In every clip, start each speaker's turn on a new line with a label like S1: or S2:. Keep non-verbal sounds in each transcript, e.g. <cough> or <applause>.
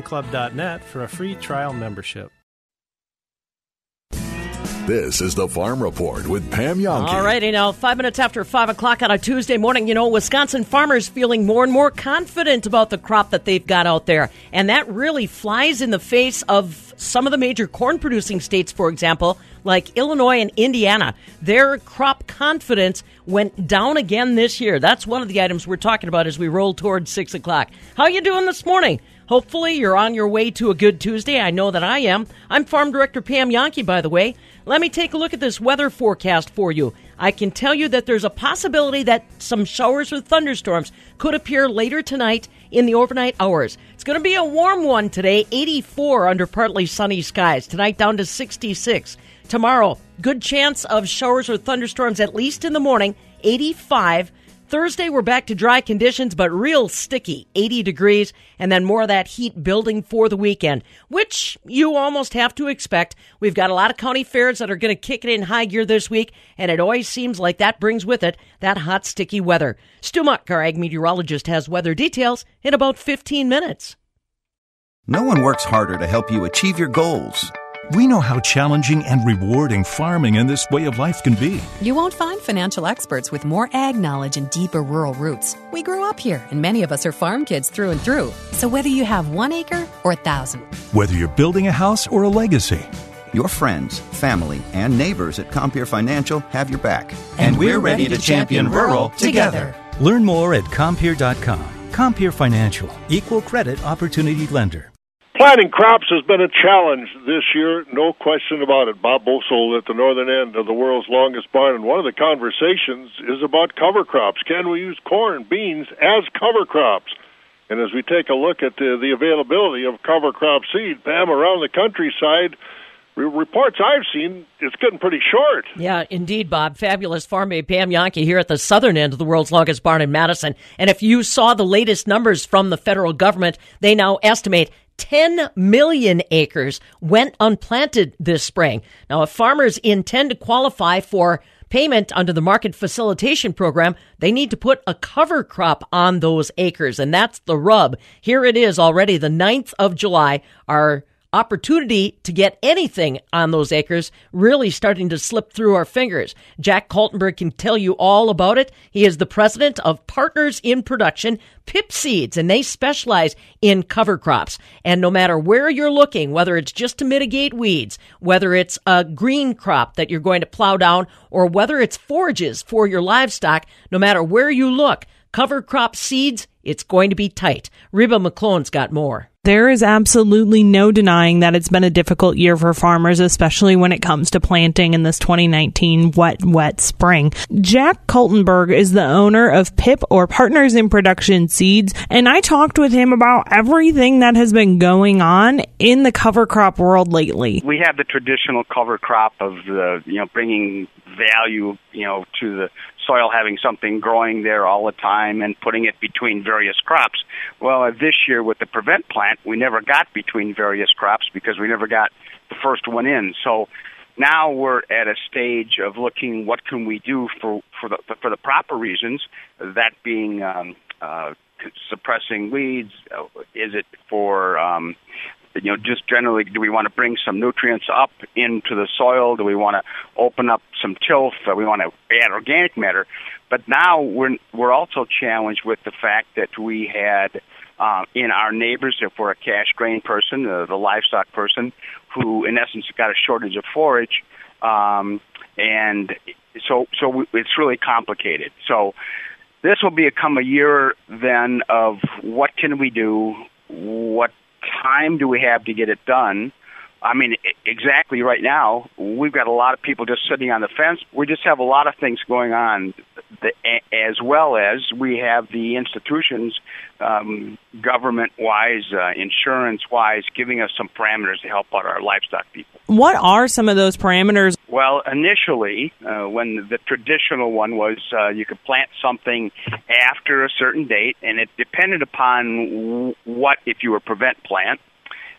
S1: Club.net for a free trial membership.
S2: This is the Farm Report with Pam Jahnke.
S3: All righty, now five minutes after five o'clock on a Tuesday morning, you know, Wisconsin farmers feeling more and more confident about the crop that they've got out there, and that really flies in the face of some of the major corn producing states, for example, like Illinois and Indiana. Their crop confidence went down again this year. That's one of the items we're talking about as we roll towards six o'clock. How you doing this morning? Hopefully, you're on your way to a good Tuesday. I know that I am. I'm Farm Director Pam Jahnke, by the way. Let me take a look at this weather forecast for you. I can tell you that there's a possibility that some showers or thunderstorms could appear later tonight in the overnight hours. It's going to be a warm one today, 84 under partly sunny skies. Tonight down to 66. Tomorrow, good chance of showers or thunderstorms at least in the morning, 85. Thursday, we're back to dry conditions, but real sticky, 80 degrees, and then more of that heat building for the weekend, which you almost have to expect. We've got a lot of county fairs that are going to kick it in high gear this week, and it always seems like that brings with it that hot, sticky weather. Stu Muck, our ag meteorologist, has weather details in about 15 minutes.
S4: No one works harder to help you achieve your goals
S5: we know how challenging and rewarding farming and this way of life can be.
S6: You won't find financial experts with more ag knowledge and deeper rural roots. We grew up here, and many of us are farm kids through and through. So whether you have one acre or a thousand,
S5: whether you're building a house or a legacy,
S4: your friends, family, and neighbors at Compeer Financial have your back.
S7: And, and we're, ready, ready to champion rural together.
S5: Learn more at Compeer.com. Compeer Financial, equal credit opportunity lender.
S8: Planting crops has been a challenge this year, no question about it. Bob Bosold at the northern end of the world's longest barn, and one of the conversations is about cover crops. Can we use corn, beans as cover crops? And as we take a look at the, the availability of cover crop seed, Pam, around the countryside, reports I've seen, it's getting pretty short.
S3: Yeah, indeed, Bob. Fabulous farm aid Pam Jahnke here at the southern end of the world's longest barn in Madison. And if you saw the latest numbers from the federal government, they now estimate 10 million acres went unplanted this spring. Now, if farmers intend to qualify for payment under the market facilitation program, they need to put a cover crop on those acres. And that's the rub. Here it is already, the 9th of July. Our opportunity to get anything on those acres really starting to slip through our fingers. Jack Kaltenberg can tell you all about it. He is the president of Partners in Production, Pip Seeds, and they specialize in cover crops. And no matter where you're looking, whether it's just to mitigate weeds, whether it's a green crop that you're going to plow down, or whether it's forages for your livestock, no matter where you look, cover crop seeds, it's going to be tight. Reba McClone's got more.
S9: There is absolutely no denying that it's been a difficult year for farmers, especially when it comes to planting in this 2019 wet, wet spring. Jack Kaltenberg is the owner of PIP or Partners in Production Seeds, and I talked with him about everything that has been going on in the cover crop world lately.
S10: We have the traditional cover crop of the, you know, bringing value, you know, to the soil having something growing there all the time and putting it between various crops. Well, uh, this year with the prevent plant, we never got between various crops because we never got the first one in. So now we're at a stage of looking what can we do for for the for the proper reasons, that being um, uh, suppressing weeds. Uh, is it for um, you know, just generally, do we want to bring some nutrients up into the soil? Do we want to open up some tilth? Do we want to add organic matter? But now we're we're also challenged with the fact that we had uh, in our neighbors, if we're a cash grain person, uh, the livestock person, who in essence got a shortage of forage, um, and so so we, it's really complicated. So this will become a year then of what can we do, what time do we have to get it done? I mean, exactly right now, we've got a lot of people just sitting on the fence. We just have a lot of things going on, as well as we have the institutions, um, government-wise, uh, insurance-wise, giving us some parameters to help out our livestock people.
S9: What are some of those parameters?
S10: Well, initially, uh, when the traditional one was uh, you could plant something after a certain date, and it depended upon what, if you were prevent plant,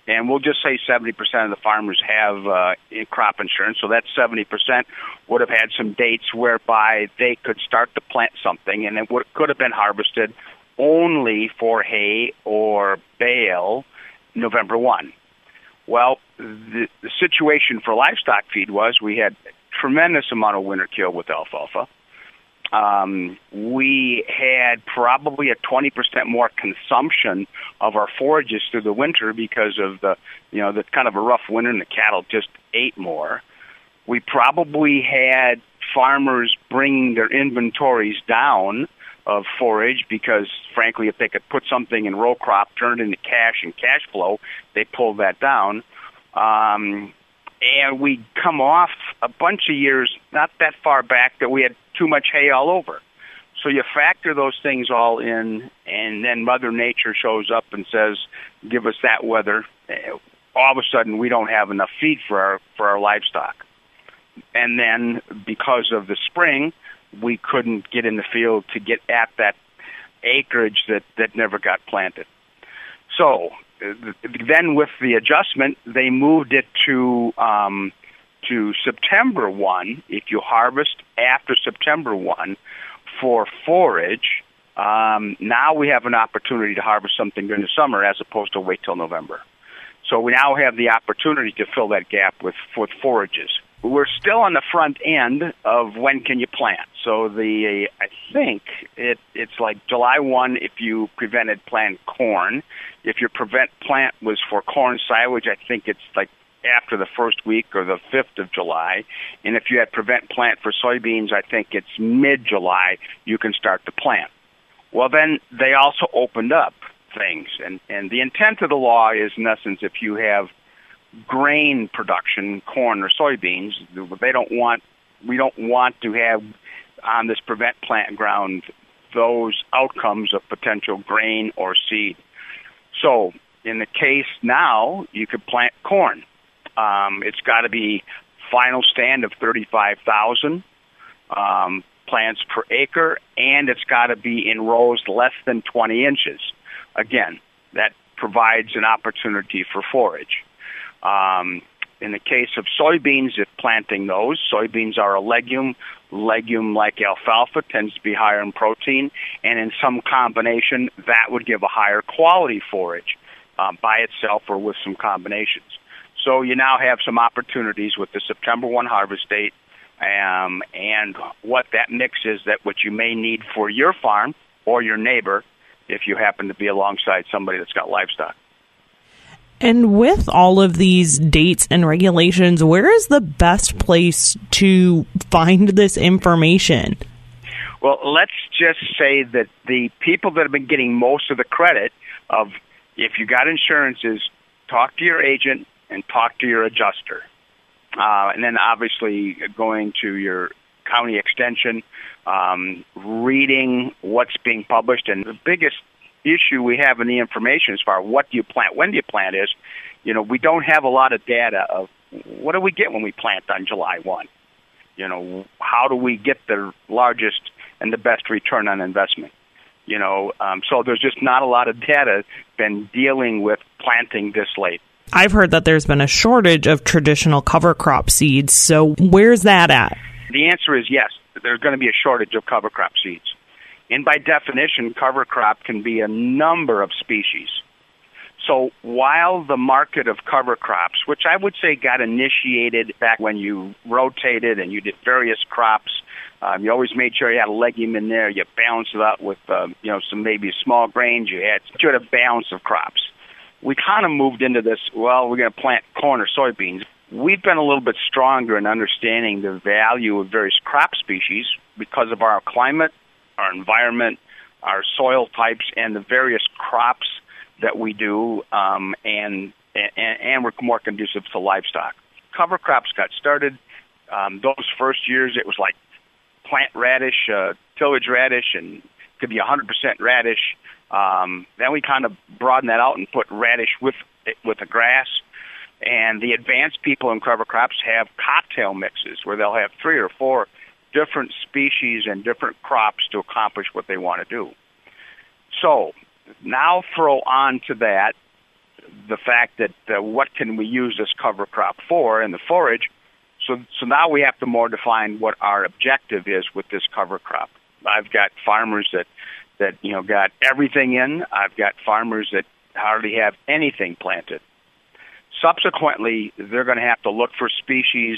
S10: and we'll just say 70% of the farmers have uh, crop insurance, so that 70% would have had some dates whereby they could start to plant something, and it would, could have been harvested only for hay or bale November 1. Well, the, the situation for livestock feed was we had tremendous amount of winter kill with alfalfa. Um, we had probably a 20% more consumption of our forages through the winter because of the, you know, the kind of a rough winter and the cattle just ate more. We probably had farmers bringing their inventories down of forage because, frankly, if they could put something in row crop, turn it into cash and cash flow, they pulled that down. Um, and we come off a bunch of years not that far back that we had too much hay all over. So you factor those things all in, and then Mother Nature shows up and says, "Give us that weather." All of a sudden, we don't have enough feed for our for our livestock, and then because of the spring, we couldn't get in the field to get at that acreage that that never got planted. So then, with the adjustment, they moved it to um, to September one. If you harvest after September one for forage, um, now we have an opportunity to harvest something during the summer as opposed to wait till November. So we now have the opportunity to fill that gap with with forages we're still on the front end of when can you plant. So the I think it it's like July one if you prevented plant corn. If your prevent plant was for corn silage, I think it's like after the first week or the fifth of July. And if you had prevent plant for soybeans, I think it's mid July you can start to plant. Well, then they also opened up things, and and the intent of the law is in essence if you have grain production, corn or soybeans. They don't want we don't want to have on this prevent plant ground those outcomes of potential grain or seed. So in the case now, you could plant corn. Um, it's got to be final stand of 35,000 um, plants per acre, and it's got to be in rows less than 20 inches. Again, that provides an opportunity for forage. Um, in the case of soybeans, if planting those, soybeans are a legume. Legume like alfalfa tends to be higher in protein, and in some combination, that would give a higher quality forage uh, by itself or with some combinations. So you now have some opportunities with the September 1 harvest date um, and what that mix is that what you may need for your farm or your neighbor if you happen to be alongside somebody that's got livestock.
S9: And with all of these dates and regulations, where is the best place to find this information?
S10: Well, let's just say that the people that have been getting most of the credit of if you got insurance is talk to your agent and talk to your adjuster. Uh, and then obviously going to your county extension, um, reading what's being published. And the biggest issue we have in the information as far as what do you plant, when do you plant is, you know, we don't have a lot of data of what do we get when we plant on July 1? You know, how do we get the largest and the best return on investment? You know, um, so there's just not a lot of data been dealing with planting this late.
S9: I've heard that there's been a shortage of traditional cover crop seeds. So where's that at?
S10: The answer is yes. There's going to be a shortage of cover crop seeds. And by definition, cover crop can be a number of species. So while the market of cover crops, which I would say got initiated back when you rotated and you did various crops, um, you always made sure you had a legume in there. You balanced it out with, um, you know, some maybe small grains. You had, you had a balance of crops. We kind of moved into this. Well, we're going to plant corn or soybeans. We've been a little bit stronger in understanding the value of various crop species because of our climate our environment, our soil types, and the various crops that we do, um, and, and and we're more conducive to livestock. Cover crops got started. Um, those first years, it was like plant radish, uh, tillage radish, and could be 100% radish. Um, then we kind of broadened that out and put radish with with the grass. And the advanced people in cover crops have cocktail mixes where they'll have three or four different species and different crops to accomplish what they want to do. So now throw on to that the fact that uh, what can we use this cover crop for in the forage. So, so now we have to more define what our objective is with this cover crop. I've got farmers that, that, you know, got everything in. I've got farmers that hardly have anything planted. Subsequently, they're going to have to look for species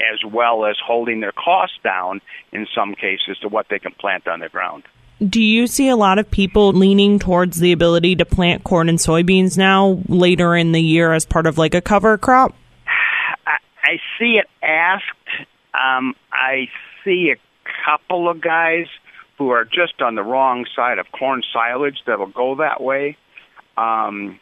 S10: as well as holding their costs down in some cases to what they can plant on the ground.
S9: Do you see a lot of people leaning towards the ability to plant corn and soybeans now later in the year as part of like a cover crop? <sighs>
S10: I, I see it asked. Um, I see a couple of guys who are just on the wrong side of corn silage that'll go that way. Um,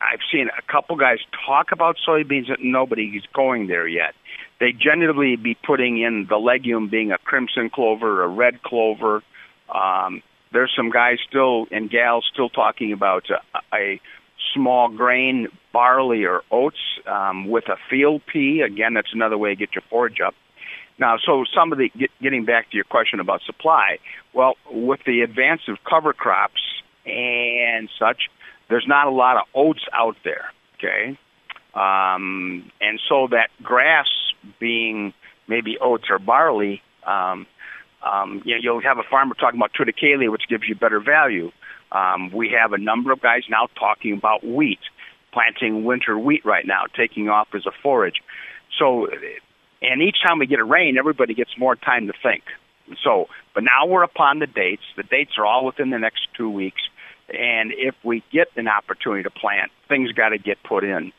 S10: I've seen a couple guys talk about soybeans, but nobody is going there yet. They generally be putting in the legume being a crimson clover, a red clover, um, there's some guys still and gals still talking about a, a small grain barley or oats um, with a field pea. Again, that's another way to get your forage up. Now, so some of the get, getting back to your question about supply. Well, with the advance of cover crops and such, there's not a lot of oats out there. Okay, um, and so that grass being maybe oats or barley um, um, you know, you'll have a farmer talking about triticale, which gives you better value. Um, we have a number of guys now talking about wheat, planting winter wheat right now, taking off as a forage. So, and each time we get a rain, everybody gets more time to think. So, but now we're upon the dates. The dates are all within the next two weeks. And if we get an opportunity to plant, things got to get put in,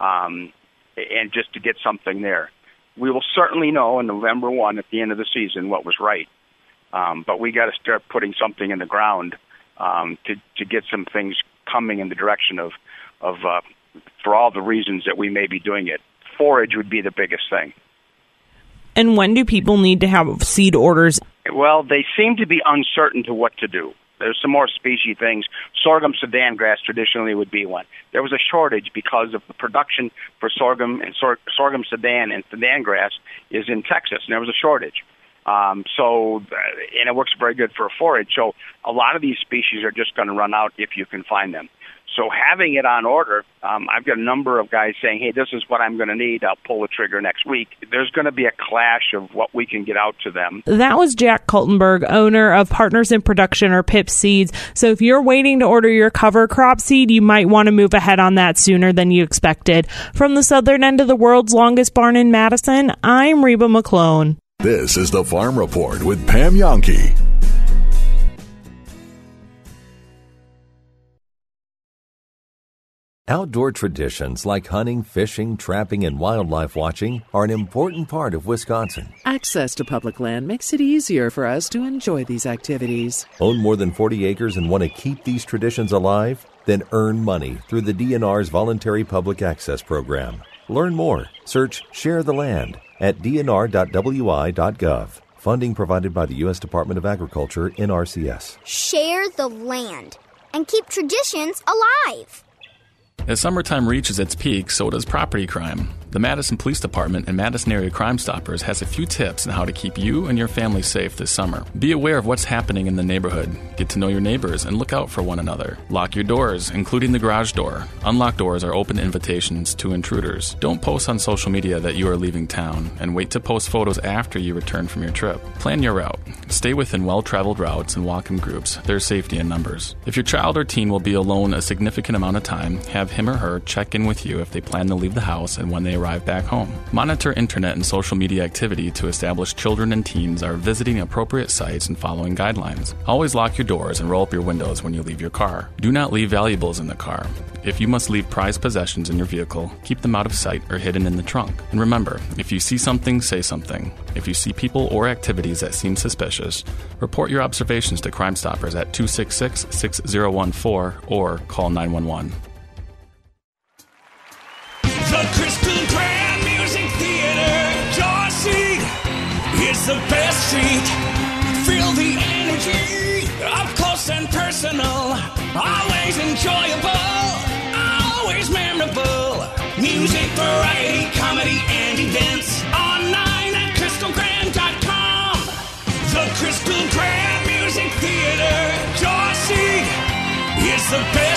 S10: um, and just to get something there we will certainly know in November 1 at the end of the season what was right. Um, but we got to start putting something in the ground um, to, to get some things coming in the direction of, of uh, for all the reasons that we may be doing it. Forage would be the biggest thing.
S9: And when do people need to have seed orders?
S10: Well, they seem to be uncertain to what to do. There's some more species things. Sorghum Sudan grass traditionally would be one. There was a shortage because of the production for sorghum and sor- sorghum Sudan and Sudan grass is in Texas, and there was a shortage. Um, so, uh, and it works very good for forage. So, a lot of these species are just going to run out if you can find them. So having it on order, um, I've got a number of guys saying, "Hey, this is what I'm going to need. I'll pull the trigger next week." There's going to be a clash of what we can get out to them.
S9: That was Jack Kaltenberg, owner of Partners in Production or PIP Seeds. So if you're waiting to order your cover crop seed, you might want to move ahead on that sooner than you expected. From the southern end of the world's longest barn in Madison, I'm Reba McClone.
S2: This is the Farm Report with Pam Jahnke.
S11: Outdoor traditions like hunting, fishing, trapping, and wildlife watching are an important part of Wisconsin.
S12: Access to public land makes it easier for us to enjoy these activities.
S11: Own more than 40 acres and want to keep these traditions alive? Then earn money through the DNR's Voluntary Public Access Program. Learn more. Search Share the Land at dnr.wi.gov. Funding provided by the U.S. Department of Agriculture, NRCS.
S13: Share the land and keep traditions alive.
S14: As summertime reaches its peak, so does property crime. The Madison Police Department and Madison Area Crime Stoppers has a few tips on how to keep you and your family safe this summer. Be aware of what's happening in the neighborhood. Get to know your neighbors and look out for one another. Lock your doors, including the garage door. Unlocked doors are open invitations to intruders. Don't post on social media that you are leaving town, and wait to post photos after you return from your trip. Plan your route. Stay within well traveled routes and walk in groups. There's safety in numbers. If your child or teen will be alone a significant amount of time, have him or her check in with you if they plan to leave the house and when they arrive back home. Monitor internet and social media activity to establish children and teens are visiting appropriate sites and following guidelines. Always lock your doors and roll up your windows when you leave your car. Do not leave valuables in the car. If you must leave prized possessions in your vehicle, keep them out of sight or hidden in the trunk. And remember, if you see something, say something. If you see people or activities that seem suspicious, report your observations to Crime Stoppers at 266 6014 or call 911.
S15: The best seat. Feel the energy, up close and personal, always enjoyable, always memorable. Music, variety, comedy, and events online at crystalgrand.com. The Crystal Grand Music Theater, Joyce is the best seat.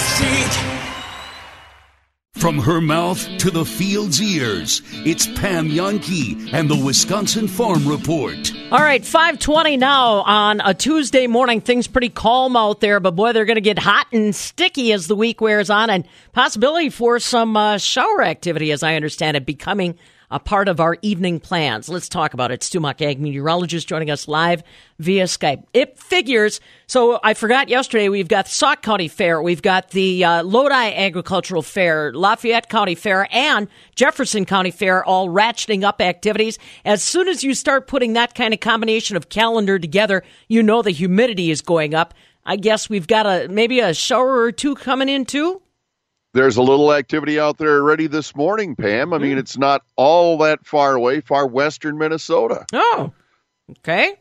S16: From her mouth to the field's ears, it's Pam Jahnke and the Wisconsin Farm Report.
S3: All right, 520 now on a Tuesday morning. Things pretty calm out there, but boy, they're going to get hot and sticky as the week wears on and possibility for some uh, shower activity, as I understand it, becoming a part of our evening plans. Let's talk about it. Stu Muck, ag meteorologist, joining us live via Skype. It figures. So I forgot yesterday. We've got Sauk County Fair, we've got the uh, Lodi Agricultural Fair, Lafayette County Fair, and Jefferson County Fair, all ratcheting up activities. As soon as you start putting that kind of combination of calendar together, you know the humidity is going up. I guess we've got a maybe a shower or two coming in too
S17: there's a little activity out there already this morning, Pam. I mean, mm. it's not all that far away, far western Minnesota.
S3: Oh, okay.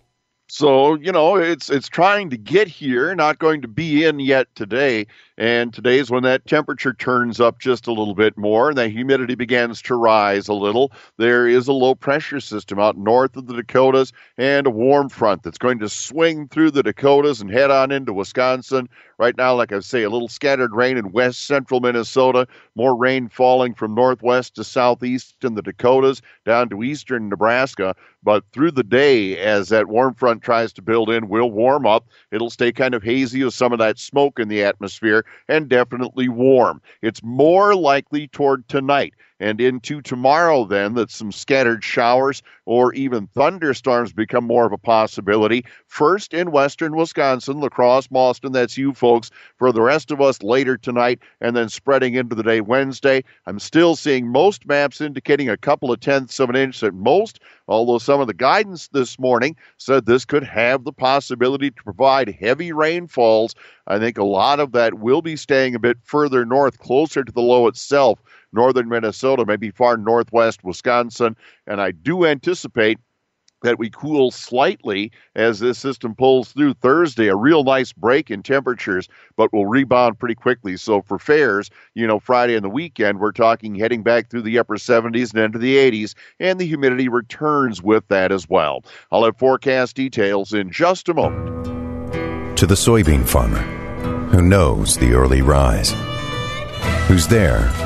S17: So you know, it's it's trying to get here, not going to be in yet today. And today is when that temperature turns up just a little bit more and the humidity begins to rise a little. There is a low pressure system out north of the Dakotas and a warm front that's going to swing through the Dakotas and head on into Wisconsin. Right now, like I say, a little scattered rain in west central Minnesota, more rain falling from northwest to southeast in the Dakotas down to eastern Nebraska. But through the day, as that warm front tries to build in, will warm up. It'll stay kind of hazy with some of that smoke in the atmosphere and definitely warm. It's more likely toward tonight and into tomorrow, then, that some scattered showers or even thunderstorms become more of a possibility. First in western Wisconsin, La Crosse, Mauston, that's you folks. For the rest of us, later tonight, and then spreading into the day Wednesday. I'm still seeing most maps indicating a couple of tenths of an inch at most, although some of the guidance this morning said this could have the possibility to provide heavy rainfalls. I think a lot of that will be staying a bit further north, closer to the low itself northern Minnesota, maybe far northwest Wisconsin. And I do anticipate that we cool slightly as this system pulls through Thursday. A real nice break in temperatures, but will rebound pretty quickly. So for fairs, you know, Friday and the weekend, we're talking heading back through the upper 70s and into the 80s, and the humidity returns with that as well. I'll have forecast details in just a moment.
S18: To the soybean farmer who knows the early rise, who's there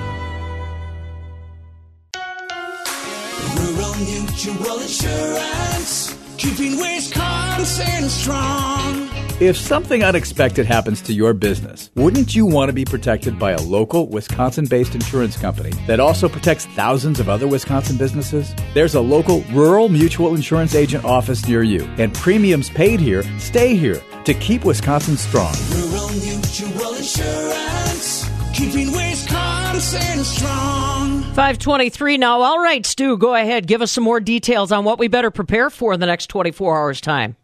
S19: If something unexpected happens to your business, wouldn't you want to be protected by a local Wisconsin based insurance company that also protects thousands of other Wisconsin businesses? There's a local rural mutual insurance agent office near you, and premiums paid here stay here to keep Wisconsin strong.
S15: Rural Mutual Insurance, keeping Wisconsin strong.
S3: 523 now. All right, Stu, go ahead. Give us some more details on what we better prepare for in the next 24 hours' time.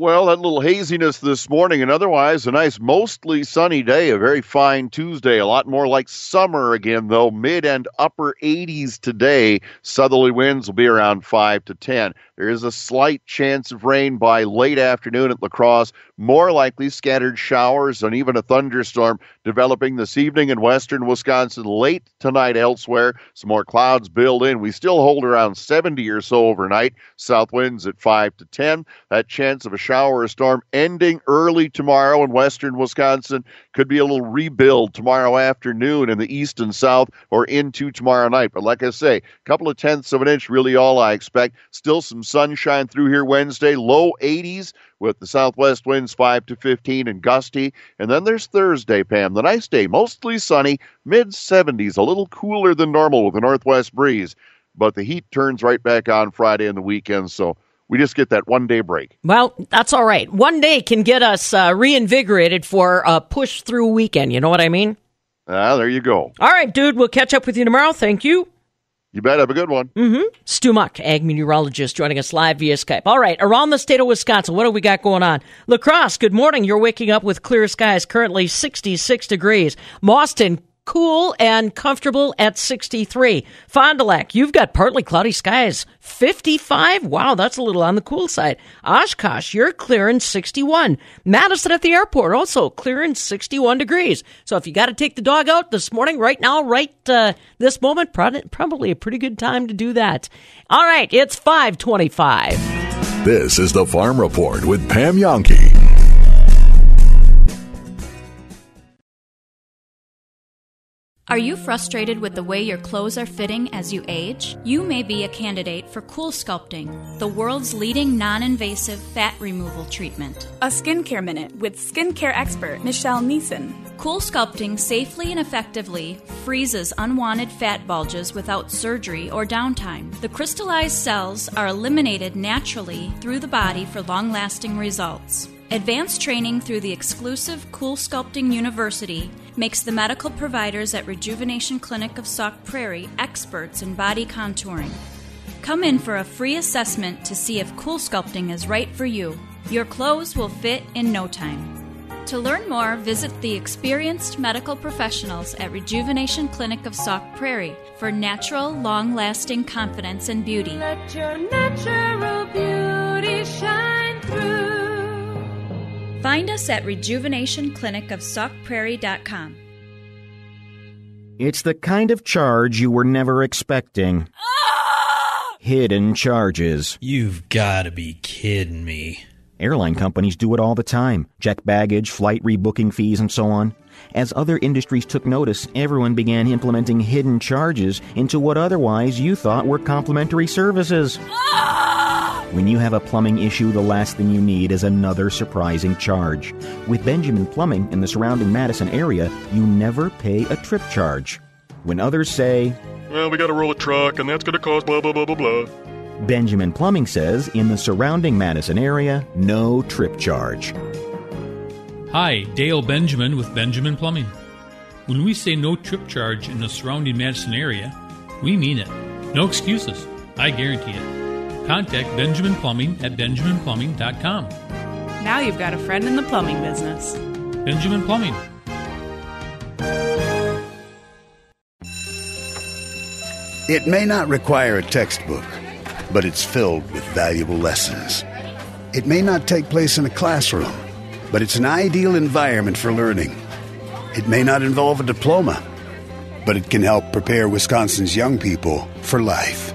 S17: Well, that little haziness this morning, and otherwise a nice, mostly sunny day, a very fine Tuesday. A lot more like summer again, though. Mid and upper 80s today. Southerly winds will be around 5 to 10. There is a slight chance of rain by late afternoon at La Crosse. More likely scattered showers and even a thunderstorm developing this evening in western Wisconsin. Late tonight elsewhere. Some more clouds build in. We still hold around 70 or so overnight. South winds at 5 to 10. That chance of a shower or storm ending early tomorrow in western Wisconsin. Could be a little rebuild tomorrow afternoon in the east and south or into tomorrow night. But like I say, a couple of tenths of an inch, really all I expect. Still some sunshine through here Wednesday, low 80s with the southwest winds 5 to 15 and gusty. And then there's Thursday, Pam, the nice day, mostly sunny, mid 70s, a little cooler than normal with a northwest breeze. But the heat turns right back on Friday and the weekend, so we just get that one day break.
S3: Well, that's all right. One day can get us uh, reinvigorated for a push through weekend. You know what I mean?
S17: Ah, there you go.
S3: All right, dude. We'll catch up with you tomorrow. Thank you.
S17: You bet. Have a good one.
S3: Mm-hmm. Stu Muck, ag meteorologist, joining us live via Skype. All right, around the state of Wisconsin, what do we got going on? La Crosse, good morning. You're waking up with clear skies, currently 66 degrees. Mauston, cool and comfortable at 63. Fond du Lac, you've got partly cloudy skies, 55. Wow, that's a little on the cool side. Oshkosh, you're clearing 61. Madison at the airport, also clearing 61 degrees. So if you got to take the dog out this morning, right now, right uh, this moment, probably a pretty good time to do that. All right, it's 525.
S2: This is the Farm Report with Pam Jahnke.
S20: Are you frustrated with the way your clothes are fitting as you age? You may be a candidate for Cool Sculpting, the world's leading non invasive fat removal treatment.
S21: A skincare minute with skincare expert Michelle Neeson.
S20: Cool Sculpting safely and effectively freezes unwanted fat bulges without surgery or downtime. The crystallized cells are eliminated naturally through the body for long lasting results. Advanced training through the exclusive Cool Sculpting University makes the medical providers at Rejuvenation Clinic of Sauk Prairie experts in body contouring. Come in for a free assessment to see if Cool Sculpting is right for you. Your clothes will fit in no time. To learn more, visit the experienced medical professionals at Rejuvenation Clinic of Sauk Prairie for natural, long lasting confidence and beauty.
S15: Let your natural beauty shine.
S20: Find us at rejuvenationclinicofsaukprairie.com.
S22: It's the kind of charge you were never expecting. Ah! Hidden charges.
S23: You've got to be kidding me.
S22: Airline companies do it all the time check baggage, flight rebooking fees, and so on. As other industries took notice, everyone began implementing hidden charges into what otherwise you thought were complimentary services. Ah! When you have a plumbing issue, the last thing you need is another surprising charge. With Benjamin Plumbing in the surrounding Madison area, you never pay a trip charge. When others say,
S24: Well, we got to roll a truck, and that's going to cost blah, blah, blah, blah, blah.
S22: Benjamin Plumbing says in the surrounding Madison area, no trip charge.
S25: Hi, Dale Benjamin with Benjamin Plumbing. When we say no trip charge in the surrounding Madison area, we mean it. No excuses. I guarantee it. Contact Benjamin Plumbing at benjaminplumbing.com.
S9: Now you've got a friend in the plumbing business.
S25: Benjamin Plumbing.
S26: It may not require a textbook, but it's filled with valuable lessons. It may not take place in a classroom, but it's an ideal environment for learning. It may not involve a diploma, but it can help prepare Wisconsin's young people for life.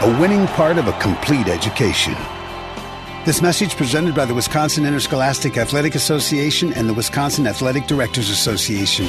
S26: a winning part of a complete education. This message presented by the Wisconsin Interscholastic Athletic Association and the Wisconsin Athletic Directors Association.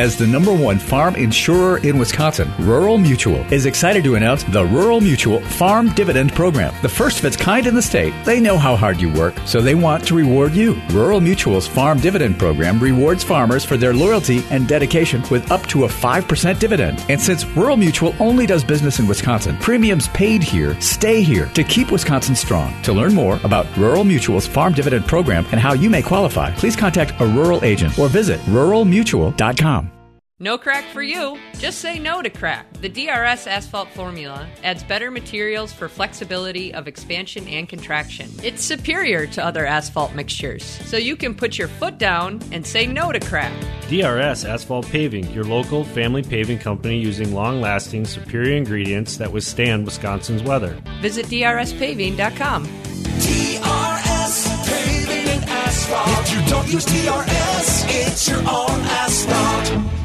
S19: As the number one farm insurer in Wisconsin, Rural Mutual is excited to announce the Rural Mutual Farm Dividend Program, the first of its kind in the state. They know how hard you work, so they want to reward you. Rural Mutual's Farm Dividend Program rewards farmers for their loyalty and dedication with up to a 5% dividend. And since Rural Mutual only does business in Wisconsin, premiums paid here stay here to keep Wisconsin strong. To learn more about Rural Mutual's Farm Dividend Program and how you may qualify, please contact a rural agent or visit ruralmutual.com.
S27: No crack for you. Just say no to crack. The DRS asphalt formula adds better materials for flexibility of expansion and contraction. It's superior to other asphalt mixtures, so you can put your foot down and say no to crack.
S1: DRS Asphalt Paving, your local family paving company using long lasting, superior ingredients that withstand Wisconsin's weather.
S27: Visit drspaving.com.
S15: DRS Paving and Asphalt.
S28: asphalt. If you don't use DRS, it's your own asphalt.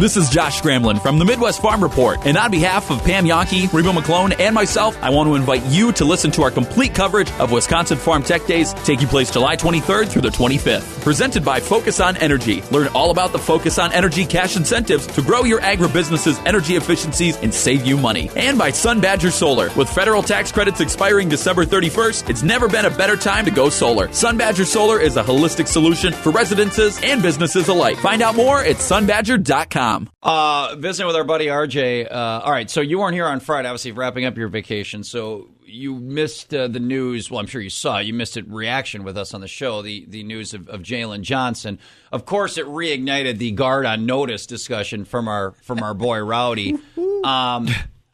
S29: This is Josh Scramlin from the Midwest Farm Report, and on behalf of Pam Jahnke, Reba McClone, and myself, I want to invite you to listen to our complete coverage of Wisconsin Farm Tech Days, taking place July 23rd through the 25th. Presented by Focus on Energy. Learn all about the Focus on Energy cash incentives to grow your agribusiness's energy efficiencies and save you money. And by Sun Badger Solar. With federal tax credits expiring December 31st, it's never been a better time to go solar. Sun Badger Solar is a holistic solution for residences and businesses alike. Find out more at sunbadger.com.
S30: Uh, visiting with our buddy RJ. Uh, all right, so you weren't here on Friday, obviously wrapping up your vacation. So you missed uh, the news. Well, I'm sure you saw. it. You missed it. Reaction with us on the show. The the news of, of Jalen Johnson. Of course, it reignited the guard on notice discussion from our from our boy Rowdy. <laughs> Um,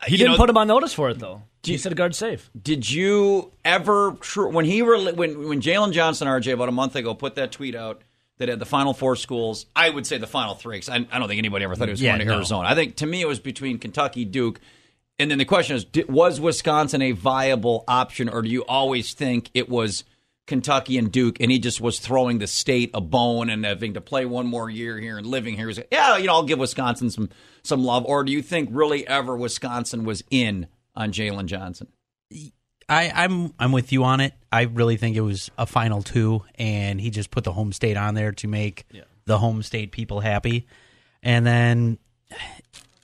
S31: He didn't
S30: know,
S31: put him on notice for it though. He said guard safe.
S30: Did you ever when he when when Jalen Johnson RJ about a month ago put that tweet out that had the final four schools? I would say the final three. 'cause I, I don't think anybody ever thought he was
S31: Yeah,
S30: going to
S31: no.
S30: Arizona. I think to me it was between Kentucky, Duke, and then the question is: di- Was Wisconsin a viable option, or do you always think it was? Kentucky and Duke, and he just was throwing the state a bone and having to play one more year here and living here. Like, yeah, you know, I'll give Wisconsin some some love. Or do you think really ever Wisconsin was in on Jalen Johnson?
S32: I, I'm I'm with you on it. I really think it was a final two, and he just put the home state on there to make the home state people happy. And then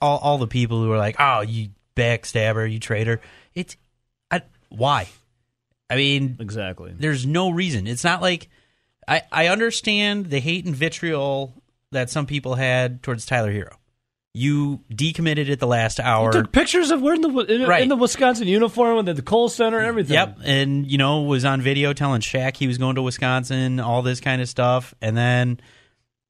S32: all all the people who are like, "Oh, you backstabber, you traitor." It's I, why? I mean,
S31: exactly.
S32: There's no reason. It's not like I I understand the hate and vitriol that some people had towards Tyler Herro. You decommitted at the last hour.
S31: He took pictures of wearing the in,
S32: Right.
S31: in the Wisconsin uniform at the Kohl Center and everything.
S32: Yep, and you know was on video telling Shaq he was going to Wisconsin, all this kind of stuff, and then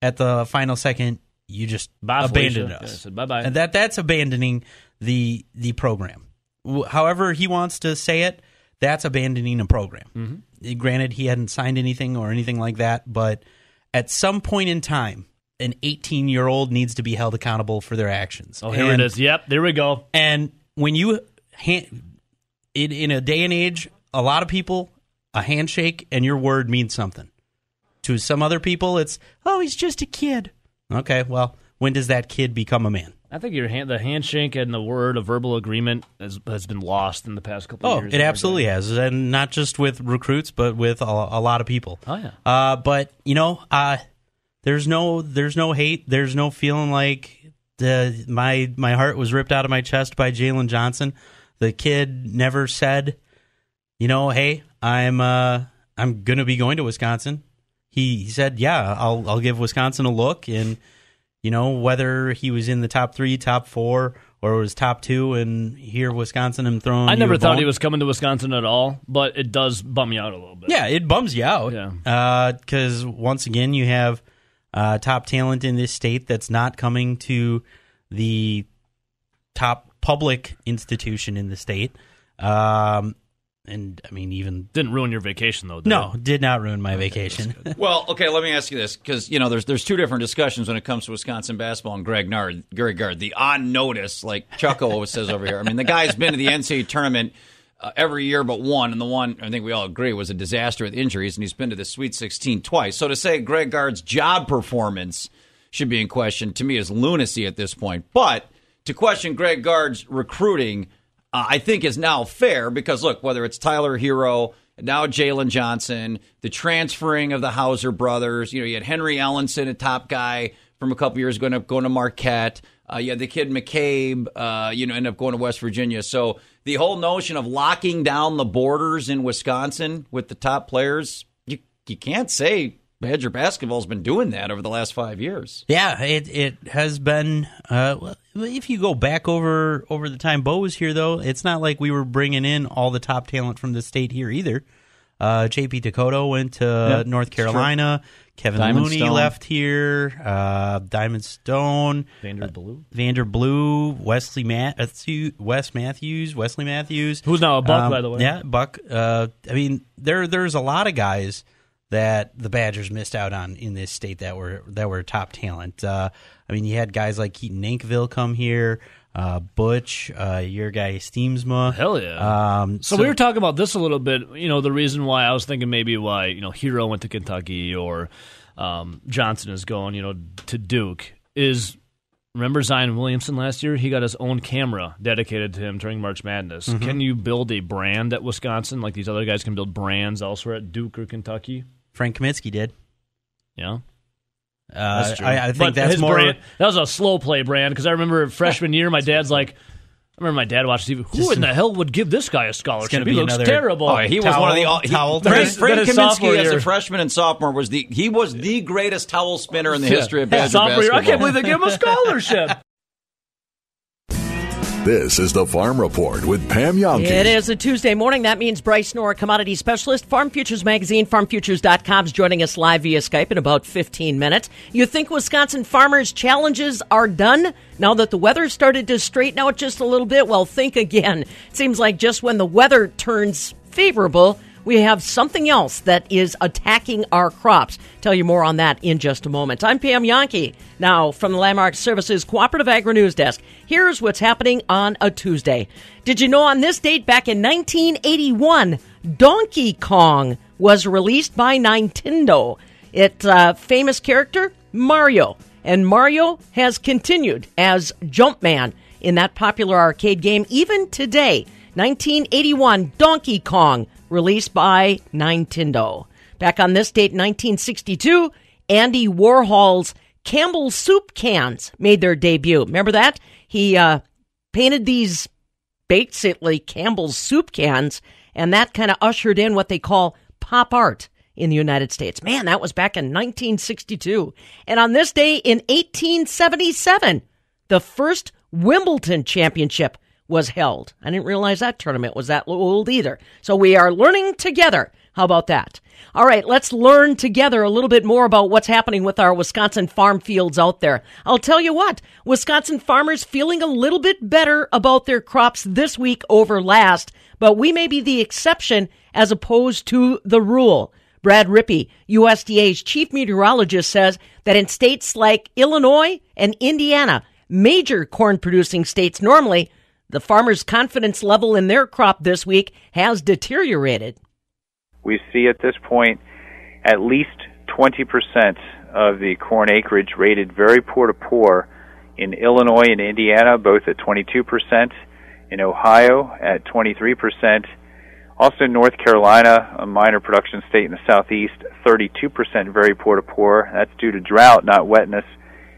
S32: at the final second, you just
S31: Bye,
S32: abandoned
S31: Felicia.
S32: us.
S31: Yeah, I said bye-bye.
S32: And that that's abandoning the the program. However he wants to say it, that's abandoning a program.
S31: Mm-hmm.
S32: Granted, he hadn't signed anything or anything like that, but at some point in time, an 18 year old needs to be held accountable for their actions.
S31: Oh, here
S32: And-
S31: it is. Yep, there we go.
S32: and when you hand, in, in a day and age, a lot of people, a handshake and your word means something. To some other people, it's oh, he's just a kid. Okay, well, when does that kid become a man?
S31: I think your hand, the handshake and the word of verbal agreement has, has been lost in the past couple of
S32: Oh,
S31: years.
S32: it absolutely has, and not just with recruits, but with a, a lot of people.
S31: Oh, yeah.
S32: Uh, but you know, uh, there's no, there's no hate. There's no feeling like the my my heart was ripped out of my chest by Jalen Johnson. The kid never said, you know, hey, I'm uh, I'm gonna be going to Wisconsin. He, he said, yeah, I'll I'll give Wisconsin a look, and you know whether he was in the top three, top four, or was top two, and here Wisconsin him throwing.
S31: I never thought he was coming to Wisconsin at all, but it does bum me out a little bit.
S32: Yeah, it bums you out.
S31: Yeah.
S32: Because once again, you have uh, top talent in this state that's not coming to the top public institution in the state. Um, and I mean, even
S31: didn't ruin your vacation though. Did
S32: no,
S31: it?
S32: did not ruin my vacation. <laughs>
S30: Well, okay, let me ask you this because you know there's there's two different discussions when it comes to Wisconsin basketball and Greg Nard, Greg Gard, the on notice, like Chucko always says over here. I mean, the guy's been to the NCAA tournament uh, every year but one, and the one I think we all agree was a disaster with injuries, and he's been to the Sweet 16 twice. So to say Greg Gard's job performance should be in question to me is lunacy at this point. But to question Greg Gard's recruiting, uh, I think is now fair because look, whether it's Tyler Herro, now Jalen Johnson, the transferring of the Hauser brothers, you know, you had Henry Ellenson, a top guy from a couple years going to going to Marquette. Uh, you had the kid McCabe, uh, you know, end up going to West Virginia. So the whole notion of locking down the borders in Wisconsin with the top players, you you can't say Badger basketball's been doing that over the last five years.
S32: Yeah, it it has been. Uh, if you go back over over the time Bo was here, though, it's not like we were bringing in all the top talent from the state here either. Uh, JP Tokoto went to
S31: Yep,
S32: North
S31: it's true.
S32: Kevin
S31: Diamond
S32: Looney
S31: Stone.
S32: left here. Uh, Diamond Stone,
S31: Vander Blue.
S32: Vander Blue, Wesley Matthews, Wes Matthews, Wesley Matthews,
S31: Who's now a Buck, by the way.
S32: Yeah, Buck. Uh, I mean, there there's a lot of guys that the Badgers missed out on in this state that were that were top talent. Uh, I mean, you had guys like Keaton Nankivil come here. Uh, Butch, uh, your guy Stiemsma.
S31: Hell yeah.
S32: Um,
S31: so, we were talking about this a little bit. You know, the reason why I was thinking maybe why you know Herro went to Kentucky or um, Johnson is going, you know, to Duke is. Remember Zion Williamson last year? He got his own camera dedicated to him during March Madness.
S32: Mhm.
S31: Can you build a brand at Wisconsin like these other guys can build brands elsewhere at Duke or Kentucky?
S32: Frank Kaminsky did.
S31: Yeah.
S32: Uh,
S31: That's true.
S32: I, I think
S31: But
S32: that's
S31: his
S32: more.
S31: brand- that was a slow play brand because I remember freshman year, my dad's like, I remember my dad watched TV. Who in the hell would give this guy a scholarship? He
S32: be
S31: looks
S32: another
S31: terrible.
S30: Oh, he was one of the all, he,
S32: towel
S30: Frank,
S32: turners.
S30: Frank Kaminsky as a freshman and sophomore was the he was the greatest towel spinner in the
S31: Yeah.
S30: history of Badger
S31: Sophomore year,
S30: basketball.
S31: I can't believe they gave him a scholarship. <laughs>
S2: This is the Farm Report with Pam Jahnke.
S3: It is a Tuesday morning. That means Bryce Knorr, commodity specialist, Farm Futures Magazine, farmfutures.com, is joining us live via Skype in about 15 minutes. You think Wisconsin farmers' challenges are done now that the weather started to straighten out just a little bit? Well, think again. It seems like just when the weather turns favorable, we have something else that is attacking our crops. Tell you more on that in just a moment. I'm Pam Jahnke. Now, from the Landmark Services Cooperative Agri News Desk, here's what's happening on a Tuesday. Did you know on this date back in 1981, Donkey Kong was released by Nintendo? It uh, famous character Mario, and Mario has continued as Jumpman in that popular arcade game even today. 1981 Donkey Kong, released by Nintendo. Back on this date, 1962, Andy Warhol's Campbell's soup cans made their debut. Remember that? He uh, painted these basically Campbell's soup cans, and that kind of ushered in what they call pop art in the United States. Man, that was back in 1962. And on this day in 1877, the first Wimbledon championship was held. I didn't realize that tournament was that old either. So we are learning together. How about that? All right, let's learn together a little bit more about what's happening with our Wisconsin farm fields out there. I'll tell you what, Wisconsin farmers feeling a little bit better about their crops this week over last, but we may be the exception as opposed to the rule. Brad Rippey, USDA's chief meteorologist, says that in states like Illinois and Indiana, major corn producing states normally, the farmers' confidence level in their crop this week has deteriorated.
S33: We see at this point at least 20% of the corn acreage rated very poor to poor in Illinois and Indiana, both at 22%, in Ohio at 23%, also North Carolina, a minor production state in the southeast, 32% very poor to poor. That's due to drought, not wetness.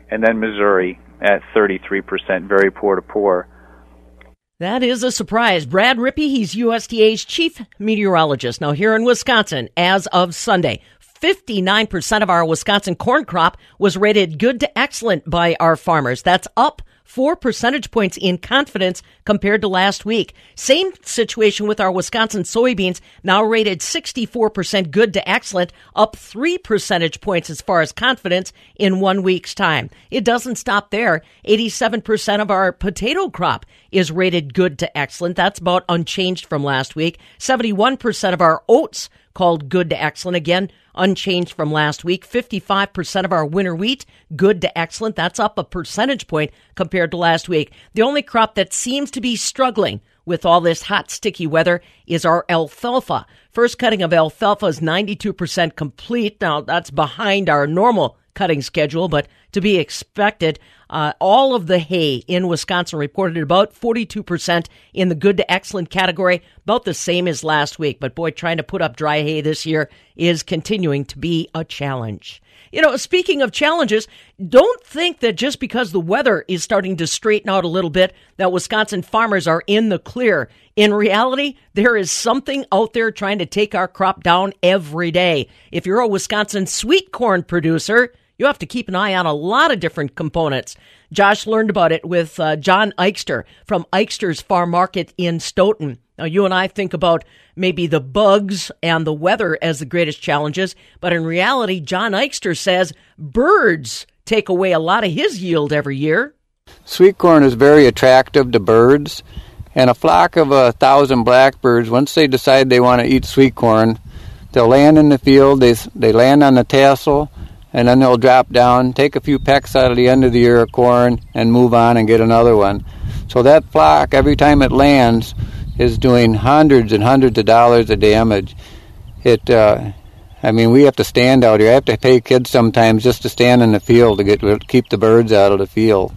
S33: And then Missouri at 33% very poor to poor.
S3: That is a surprise. Brad Rippey, he's USDA's chief meteorologist. Now, here in Wisconsin, as of Sunday, 59% of our Wisconsin corn crop was rated good to excellent by our farmers. That's up four percentage points in confidence compared to last week. Same situation with our Wisconsin soybeans, now rated 64% good to excellent, up three percentage points as far as confidence in one week's time. It doesn't stop there. 87% of our potato crop is rated good to excellent. That's about unchanged from last week. 71% of our oats called good to excellent. Again, unchanged from last week. 55% of our winter wheat, good to excellent. That's up a percentage point compared to last week. The only crop that seems to be struggling with all this hot, sticky weather is our alfalfa. First cutting of alfalfa is 92% complete. Now, that's behind our normal cutting schedule, but to be expected. Uh, all of the hay in Wisconsin reported about 42% in the good to excellent category, about the same as last week. But boy, trying to put up dry hay this year is continuing to be a challenge. You know, speaking of challenges, don't think that just because the weather is starting to straighten out a little bit, that Wisconsin farmers are in the clear. In reality, there is something out there trying to take our crop down every day. If you're a Wisconsin sweet corn producer, you have to keep an eye on a lot of different components. Josh learned about it with uh, John Eugster from Eugster's Farm Market in Stoughton. Now, you and I think about maybe the bugs and the weather as the greatest challenges, but in reality, John Eugster says birds take away a lot of his yield every year.
S34: Sweet corn is very attractive to birds, and a flock of a thousand blackbirds, once they decide they want to eat sweet corn, they'll land in the field, they, they land on the tassel, and then they'll drop down, take a few pecks out of the end of the ear of corn, and move on and get another one. So that flock, every time it lands, is doing hundreds and hundreds of dollars of damage. It, uh, I mean, we have to stand out here. I have to pay kids sometimes just to stand in the field to get keep the birds out of the field.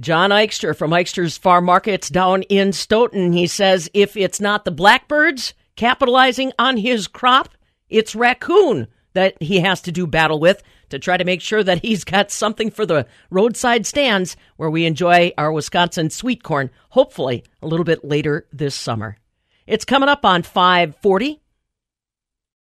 S3: John Eugster from Eugster's Farm Markets down in Stoughton. He says if it's not the blackbirds capitalizing on his crop, it's raccoon that he has to do battle with to try to make sure that he's got something for the roadside stands where we enjoy our Wisconsin sweet corn, hopefully a little bit later this summer. It's coming up on 540.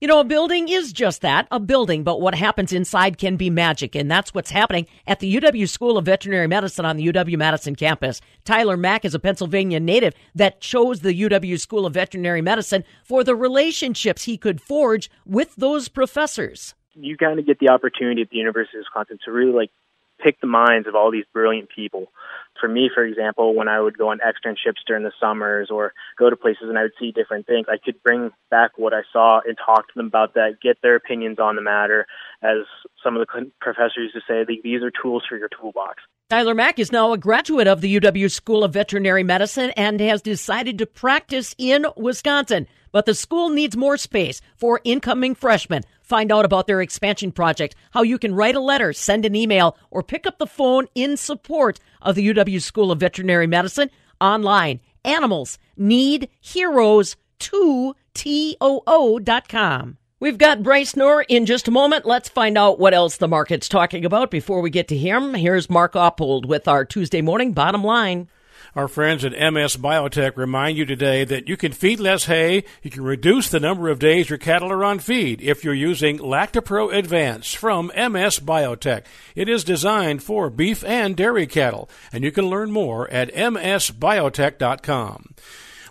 S3: You know, a building is just that, a building, but what happens inside can be magic, and that's what's happening at the UW School of Veterinary Medicine on the UW Madison campus. Tyler Mack is a Pennsylvania native that chose the UW School of Veterinary Medicine for the relationships he could forge with those professors.
S35: you kind of get the opportunity at the University of Wisconsin to really like pick the minds of all these brilliant people. For me, for example, when I would go on externships during the summers or go to places and I would see different things, I could bring back what I saw and talk to them about that, get their opinions on the matter. As some of the professors used to say, these are tools for your toolbox.
S3: Tyler Mack is now a graduate of the UW School of Veterinary Medicine and has decided to practice in Wisconsin. But the school needs more space for incoming freshmen. Find out about their expansion project, how you can write a letter, send an email, or pick up the phone in support of the UW School of Veterinary Medicine online. Animals need heroes 2 TOO.com. We've got Bryce Knorr in just a moment. Let's find out what else the market's talking about before we get to him. Here's Mark Oppold with our Tuesday morning bottom line.
S36: Our friends at MS Biotech remind you today that you can feed less hay, you can reduce the number of days your cattle are on feed if you're using LactiPro Advance from MS Biotech. It is designed for beef and dairy cattle, and you can learn more at msbiotech.com.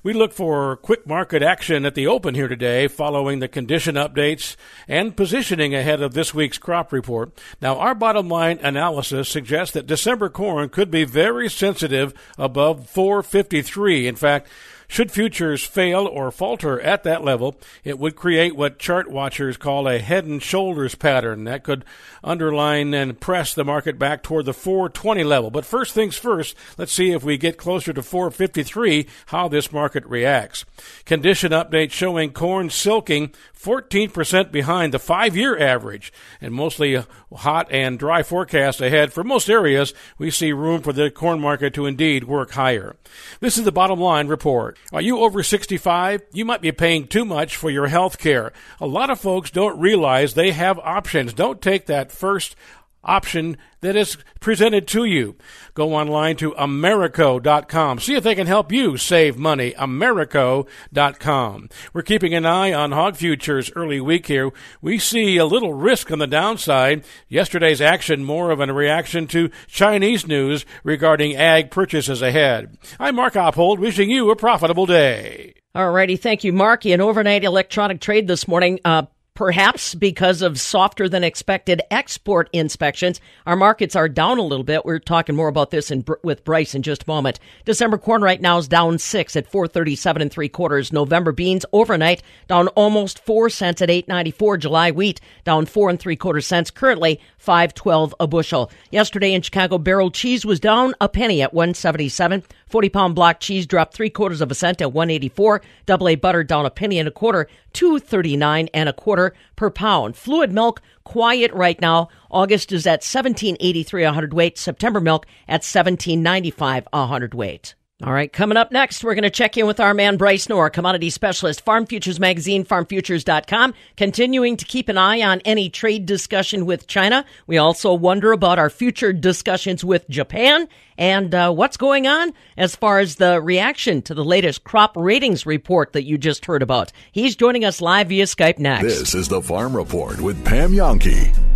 S36: We look for quick market action at the open here today following the condition updates and positioning ahead of this week's crop report. Now, our bottom line analysis suggests that December corn could be very sensitive above 453. In fact, should futures fail or falter at that level, it would create what chart watchers call a head and shoulders pattern that could underline and press the market back toward the 420 level. But first things first, let's see if we get closer to 453 how this market reacts. Condition update showing corn silking 14% behind the five year average and mostly hot and dry forecast ahead for most areas. We see room for the corn market to indeed work higher. This is the bottom line report. Are you over 65? You might be paying too much for your health care. A lot of folks don't realize they have options. Don't take that first option that is presented to you. Go online to Americo.com. See if they can help you save money. Americo.com. We're keeping an eye on hog futures early week here. We see a little risk on the downside. Yesterday's action more of a reaction to Chinese news regarding ag purchases ahead. I'm Mark Oppold wishing you a profitable day.
S3: Alrighty, thank you, Mark. An overnight electronic trade this morning, uh, perhaps because of softer than expected export inspections, our markets are down a little bit. We're talking more about this in, with Bryce in just a moment. December corn right now is down six at four thirty seven and three quarters. November beans overnight down almost four cents at eight ninety four. July wheat down four and three quarter cents. Currently five twelve a bushel. Yesterday in Chicago, barrel cheese was down a penny at one seventy seven. 40 pound block cheese dropped three quarters of a cent at 184. Double A butter down a penny and a quarter, 239 and a quarter. Water per pound. Fluid milk quiet right now. August is at 1783 a hundredweight. September milk at 1795 a hundredweight. All right, coming up next, we're going to check in with our man Bryce Knorr, commodity specialist, Farm Futures Magazine, farmfutures.com, continuing to keep an eye on any trade discussion with China. We also wonder about our future discussions with Japan and uh, what's going on as far as the reaction to the latest crop ratings report that you just heard about. He's joining us live via Skype next.
S2: This is the Farm Report with Pam Jahnke.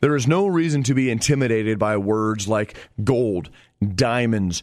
S37: There is no reason to be intimidated by words like gold, diamonds,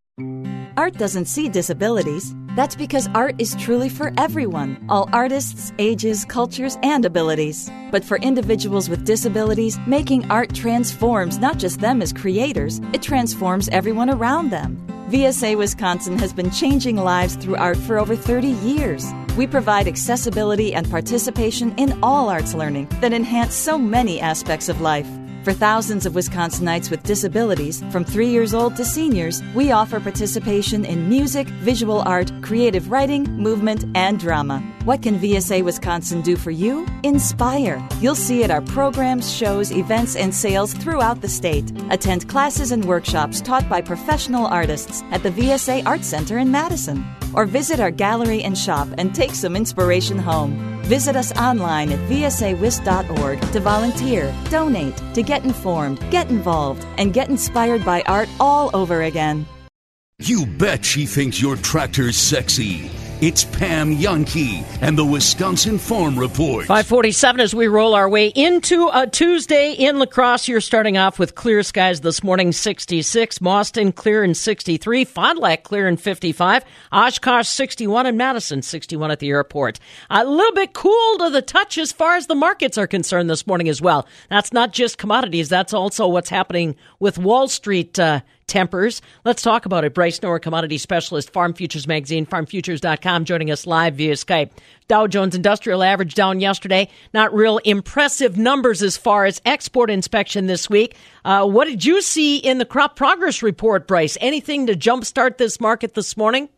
S38: Art doesn't see disabilities. That's because art is truly for everyone, all artists, ages, cultures, and abilities. But for individuals with disabilities, making art transforms not just them as creators, it transforms everyone around them. VSA Wisconsin has been changing lives through art for over 30 years. We provide accessibility and participation in all arts learning that enhance so many aspects of life. For thousands of Wisconsinites with disabilities, from three years old to seniors, we offer participation in music, visual art, creative writing, movement, and drama. What can VSA Wisconsin do for you? Inspire. You'll see at our programs, shows, events, and sales throughout the state. Attend classes and workshops taught by professional artists at the VSA Art Center in Madison. Or visit our gallery and shop and take some inspiration home. Visit us online at vsawis.org to volunteer, donate, to get informed, get involved, and get inspired by art all over again.
S39: You bet she thinks your tractor's sexy. It's Pam Jahnke and the Wisconsin Farm Report.
S3: 547 as we roll our way into a Tuesday in La Crosse. You're starting off with clear skies this morning, 66. Boston clear in 63. Fond du Lac clear in 55. Oshkosh 61 and Madison 61 at the airport. A little bit cool to the touch as far as the markets are concerned this morning as well. That's not just commodities. That's also what's happening with Wall Street uh, tempers. Let's talk about it. Bryce Knorr, commodity specialist, Farm Futures Magazine, farmfutures.com, joining us live via Skype. Dow Jones Industrial Average down yesterday. Not real impressive numbers as far as export inspection this week. Uh, what did you see in the crop progress report, Bryce? Anything to jumpstart this market this morning?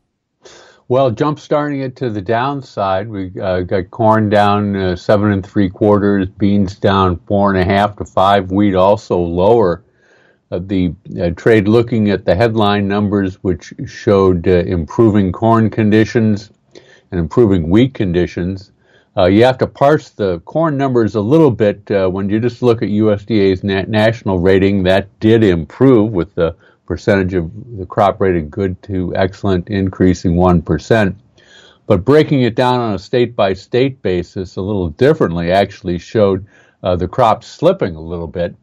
S40: Well, jumpstarting it to the downside, we uh, got corn down uh, seven and three quarters, beans down four and a half to five, wheat also lower. Uh, the uh, trade looking at the headline numbers, which showed uh, improving corn conditions and improving wheat conditions. Uh, you have to parse the corn numbers a little bit. Uh, when you just look at USDA's na- national rating, that did improve with the percentage of the crop rated good to excellent increasing 1%. But breaking it down on a state by state basis a little differently actually showed uh, the crop slipping a little bit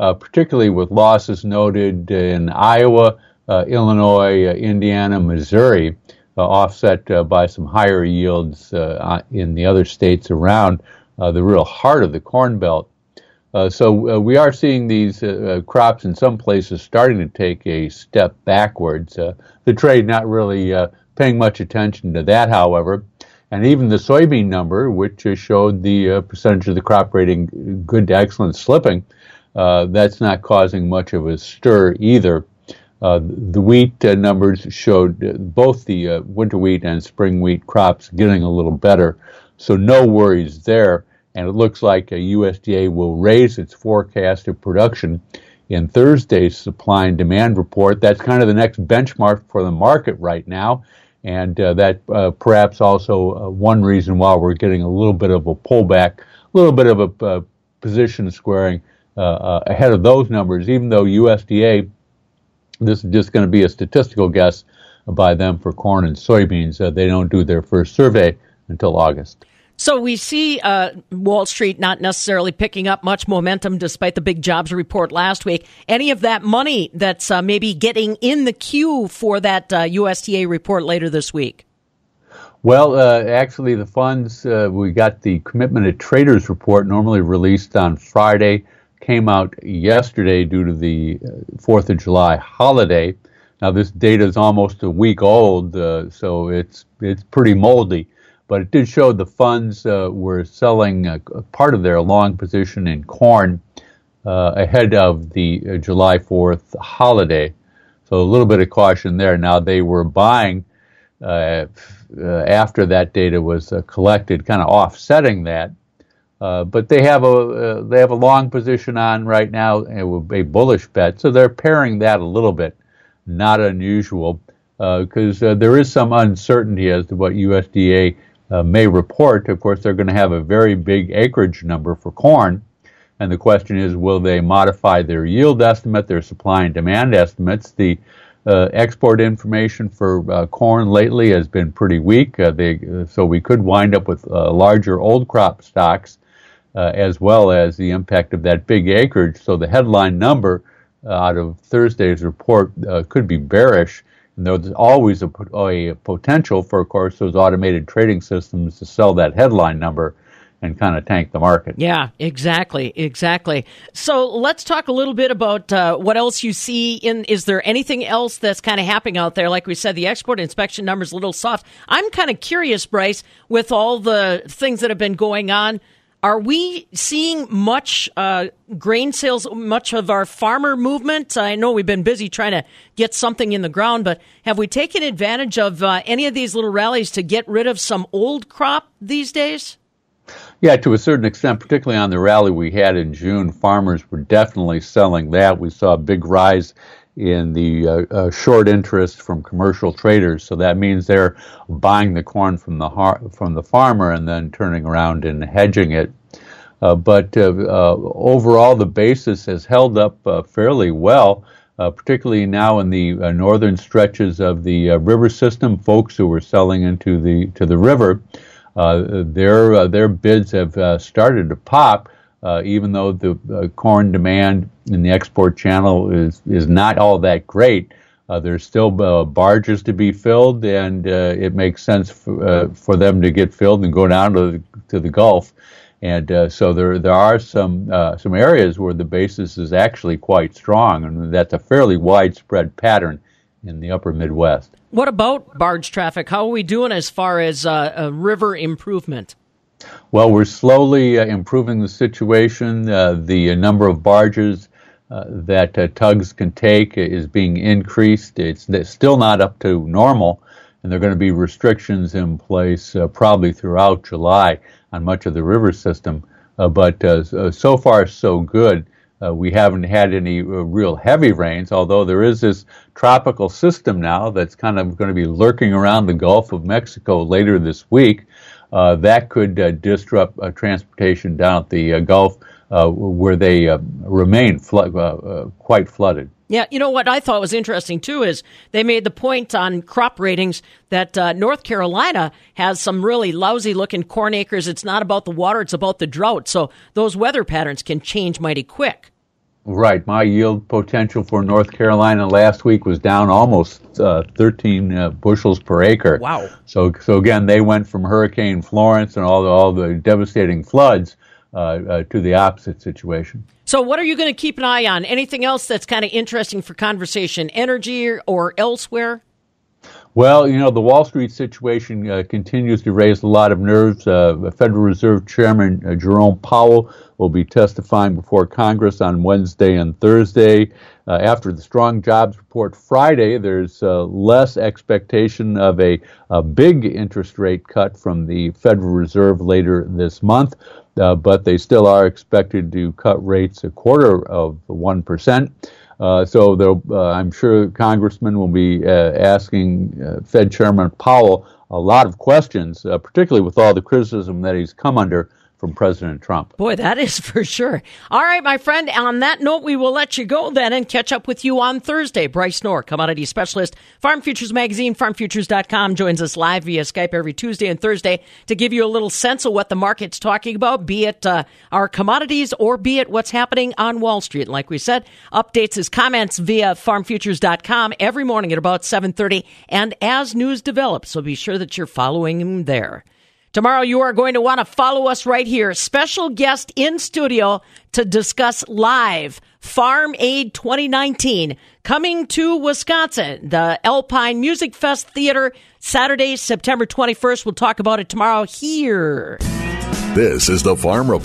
S40: Uh, particularly with losses noted in Iowa, uh, Illinois, uh, Indiana, Missouri, uh, offset uh, by some higher yields uh, uh, in the other states around the real heart of the Corn Belt. so we are seeing these crops in some places starting to take a step backwards. the trade not really paying much attention to that, however. And even the soybean number, which showed the percentage of the crop rating good to excellent slipping, uh, that's not causing much of a stir either. Uh, the wheat uh, numbers showed uh, both the winter wheat and spring wheat crops getting a little better, so no worries there. And it looks like USDA will raise its forecast of production in Thursday's supply and demand report. That's kind of the next benchmark for the market right now. And uh, that uh, perhaps also uh, one reason why we're getting a little bit of a pullback a little bit of a position squaring ahead of those numbers, even though USDA, this is just going to be a statistical guess by them for corn and soybeans. Uh, they don't do their first survey until August.
S3: So we see uh, Wall Street not necessarily picking up much momentum despite the big jobs report last week. Any of that money that's uh, maybe getting in the queue for that uh, USDA report later this week?
S40: Well, uh, actually, the funds, uh, we got the commitment of traders report normally released on Friday, came out yesterday due to the 4th of July holiday. Now, this data is almost a week old, uh, so it's, it's pretty moldy but it did show the funds uh, were selling a, a part of their long position in corn uh, ahead of the uh, July 4th holiday. So a little bit of caution there. Now they were buying uh, uh, after that data was uh, collected, kind of offsetting that. But they have a they have a long position on right now, a bullish bet. So they're pairing that a little bit, not unusual because uh, uh, there is some uncertainty as to what USDA uh, may report. Of course, they're going to have a very big acreage number for corn. And the question is, will they modify their yield estimate, their supply and demand estimates? The uh, export information for uh, corn lately has been pretty weak, uh, they, uh, so we could wind up with uh, larger old crop stocks, Uh, as well as the impact of that big acreage. So the headline number uh, out of Thursday's report uh, could be bearish. And there's always a, a, potential for, of course, those automated trading systems to sell that headline number and kind of tank the market.
S3: Yeah, exactly, exactly. So let's talk a little bit about uh, what else you see. In is there anything else that's kind of happening out there? Like we said, the export inspection numbers a little soft. I'm kind of curious, Bryce, with all the things that have been going on. Are we seeing much uh, grain sales, much of our farmer movement? I know we've been busy trying to get something in the ground, but have we taken advantage of uh, any of these little rallies to get rid of some old crop these days?
S40: Yeah, to a certain extent, particularly on the rally we had in June, farmers were definitely selling that. We saw a big rise in the uh, uh, short interest from commercial traders. So that means they're buying the corn from the har- from the farmer and then turning around and hedging it. Uh, but uh, uh, overall, the basis has held up uh, fairly well, particularly now in the northern stretches of the river system. Folks who were selling into the to the river, their their bids have started to pop uh, even though the uh, corn demand in the export channel is, is not all that great. Uh, there's still uh, barges to be filled, and uh, it makes sense for, uh, for them to get filled and go down to the, to the Gulf. And so there there are some some areas where the basis is actually quite strong, and that's a fairly widespread pattern in the upper Midwest.
S3: What about barge traffic? How are we doing as far as river improvement?
S40: Well, we're slowly uh, improving the situation. Uh, the number of barges uh, that uh, tugs can take is being increased. It's, it's, still not up to normal, and there are going to be restrictions in place uh, probably throughout July on much of the river system. Uh, but so far, so good. we haven't had any real heavy rains, although there is this tropical system now that's kind of going to be lurking around the Gulf of Mexico later this week uh, that could uh, disrupt uh, transportation down at the uh, Gulf uh, where they uh, remain flo- quite flooded.
S3: Yeah, you know what I thought was interesting too is they made the point on crop ratings that North Carolina has some really lousy looking corn acres. It's not about the water, it's about the drought. So those weather patterns can change mighty quick.
S40: Right. My yield potential for North Carolina last week was down almost uh, 13 uh, bushels per acre.
S3: Wow.
S40: So, so again, they went from Hurricane Florence and all the, all the devastating floods uh, uh to the opposite situation.
S3: So, what are you going to keep an eye on? Anything else that's kind of interesting for conversation, energy or elsewhere?
S40: Well, you know, the Wall Street situation uh, continues to raise a lot of nerves. Uh, Federal Reserve Chairman uh, Jerome Powell will be testifying before Congress on Wednesday and Thursday. Uh, after the strong jobs report Friday, there's uh, less expectation of a, a, big interest rate cut from the Federal Reserve later this month, uh, but they still are expected to cut rates a quarter of 1%. Uh, so uh, I'm sure congressmen will be uh, asking uh, Fed Chairman Powell a lot of questions, uh, particularly with all the criticism that he's come under from President Trump.
S3: Boy, that is for sure. All right, my friend. On that note, we will let you go then and catch up with you on Thursday. Bryce Knorr, commodity specialist, Farm Futures Magazine, farmfutures.com, joins us live via Skype every Tuesday and Thursday to give you a little sense of what the market's talking about, be it uh, our commodities or be it what's happening on Wall Street. Like we said, updates his comments via farmfutures.com every morning at about 7.30 and as news develops. So be sure that you're following him there. Tomorrow, you are going to want to follow us right here. Special guest in studio to discuss live Farm Aid 2019 coming to Wisconsin, the Alpine Music Fest Theater, Saturday, September 21st. We'll talk about it tomorrow here.
S2: This is the Farm Report.